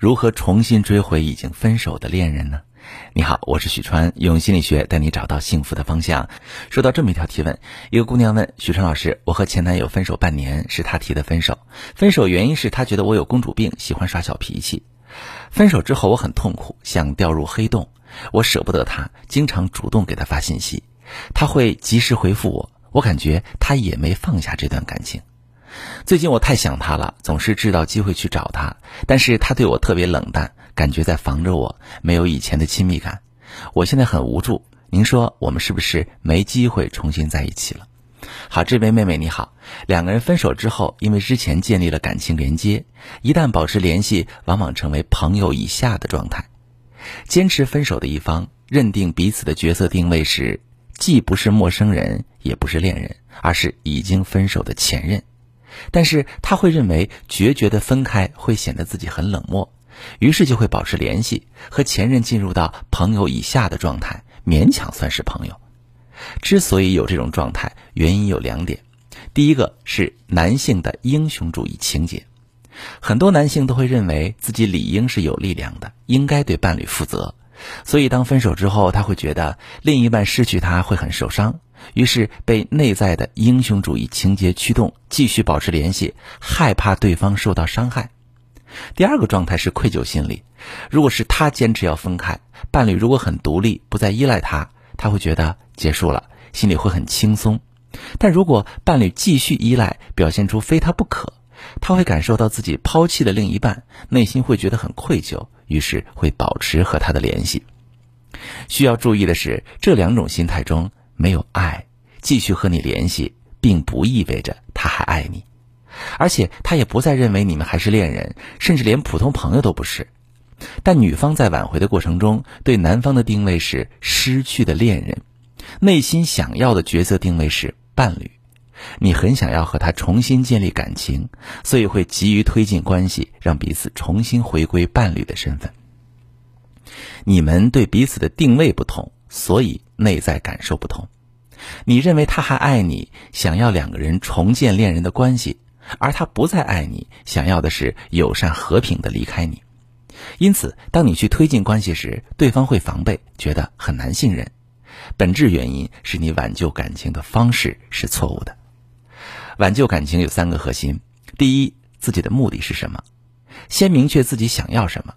如何重新追回已经分手的恋人呢？你好，我是许川，用心理学带你找到幸福的方向。收到这么一条提问，一个姑娘问许川老师：“我和前男友分手半年，是他提的分手，分手原因是他觉得我有公主病，喜欢耍小脾气。分手之后我很痛苦，想掉入黑洞，我舍不得他，经常主动给他发信息，他会及时回复我，我感觉他也没放下这段感情。”最近我太想他了，总是制造机会去找他，但是他对我特别冷淡，感觉在防着我，没有以前的亲密感。我现在很无助，您说我们是不是没机会重新在一起了？好，这位妹妹你好，两个人分手之后，因为之前建立了感情连接，一旦保持联系，往往成为朋友以下的状态。坚持分手的一方认定彼此的角色定位时，既不是陌生人，也不是恋人，而是已经分手的前任。但是他会认为决绝的分开会显得自己很冷漠，于是就会保持联系，和前任进入到朋友以下的状态，勉强算是朋友。之所以有这种状态，原因有两点：第一个是男性的英雄主义情节，很多男性都会认为自己理应是有力量的，应该对伴侣负责，所以当分手之后，他会觉得另一半失去他会很受伤。于是被内在的英雄主义情节驱动，继续保持联系，害怕对方受到伤害。第二个状态是愧疚心理。如果是他坚持要分开，伴侣如果很独立，不再依赖他，他会觉得结束了，心里会很轻松。但如果伴侣继续依赖，表现出非他不可，他会感受到自己抛弃了另一半，内心会觉得很愧疚，于是会保持和他的联系。需要注意的是，这两种心态中。没有爱，继续和你联系，并不意味着他还爱你，而且他也不再认为你们还是恋人，甚至连普通朋友都不是。但女方在挽回的过程中，对男方的定位是失去的恋人，内心想要的角色定位是伴侣。你很想要和他重新建立感情，所以会急于推进关系，让彼此重新回归伴侣的身份。你们对彼此的定位不同。所以内在感受不同，你认为他还爱你，想要两个人重建恋人的关系，而他不再爱你，想要的是友善和平的离开你。因此，当你去推进关系时，对方会防备，觉得很难信任。本质原因是你挽救感情的方式是错误的。挽救感情有三个核心：第一，自己的目的是什么？先明确自己想要什么。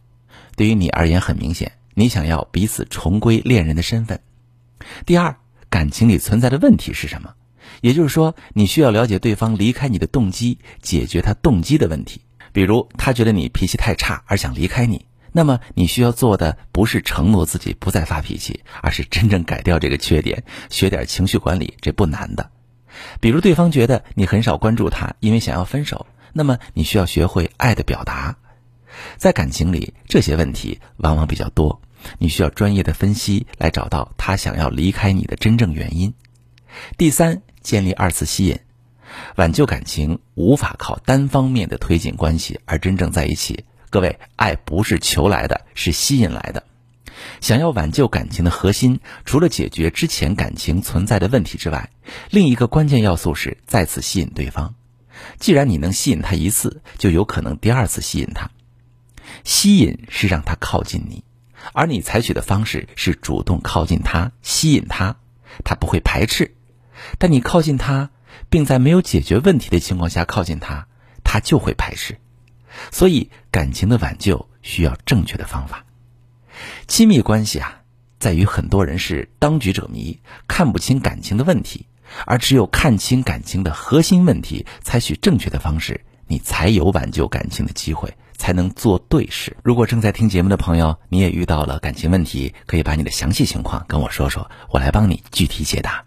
对于你而言，很明显。你想要彼此重归恋人的身份。第二，感情里存在的问题是什么？也就是说，你需要了解对方离开你的动机，解决他动机的问题。比如，他觉得你脾气太差而想离开你，那么你需要做的不是承诺自己不再发脾气，而是真正改掉这个缺点，学点情绪管理，这不难的。比如，对方觉得你很少关注他，因为想要分手，那么你需要学会爱的表达。在感情里，这些问题往往比较多，你需要专业的分析来找到他想要离开你的真正原因。第三，建立二次吸引，挽救感情无法靠单方面的推进关系而真正在一起。各位，爱不是求来的，是吸引来的。想要挽救感情的核心，除了解决之前感情存在的问题之外，另一个关键要素是再次吸引对方。既然你能吸引他一次，就有可能第二次吸引他。吸引是让他靠近你，而你采取的方式是主动靠近他，吸引他，他不会排斥。但你靠近他，并在没有解决问题的情况下靠近他，他就会排斥。所以，感情的挽救需要正确的方法。亲密关系啊，在于很多人是当局者迷，看不清感情的问题，而只有看清感情的核心问题，采取正确的方式，你才有挽救感情的机会。才能做对事。如果正在听节目的朋友，你也遇到了感情问题，可以把你的详细情况跟我说说，我来帮你具体解答。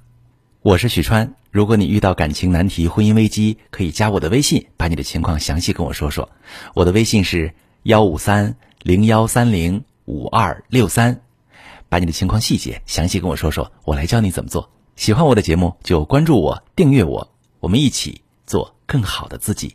我是许川，如果你遇到感情难题、婚姻危机，可以加我的微信，把你的情况详细跟我说说。我的微信是幺五三零幺三零五二六三，把你的情况细节详细跟我说说，我来教你怎么做。喜欢我的节目就关注我、订阅我，我们一起做更好的自己。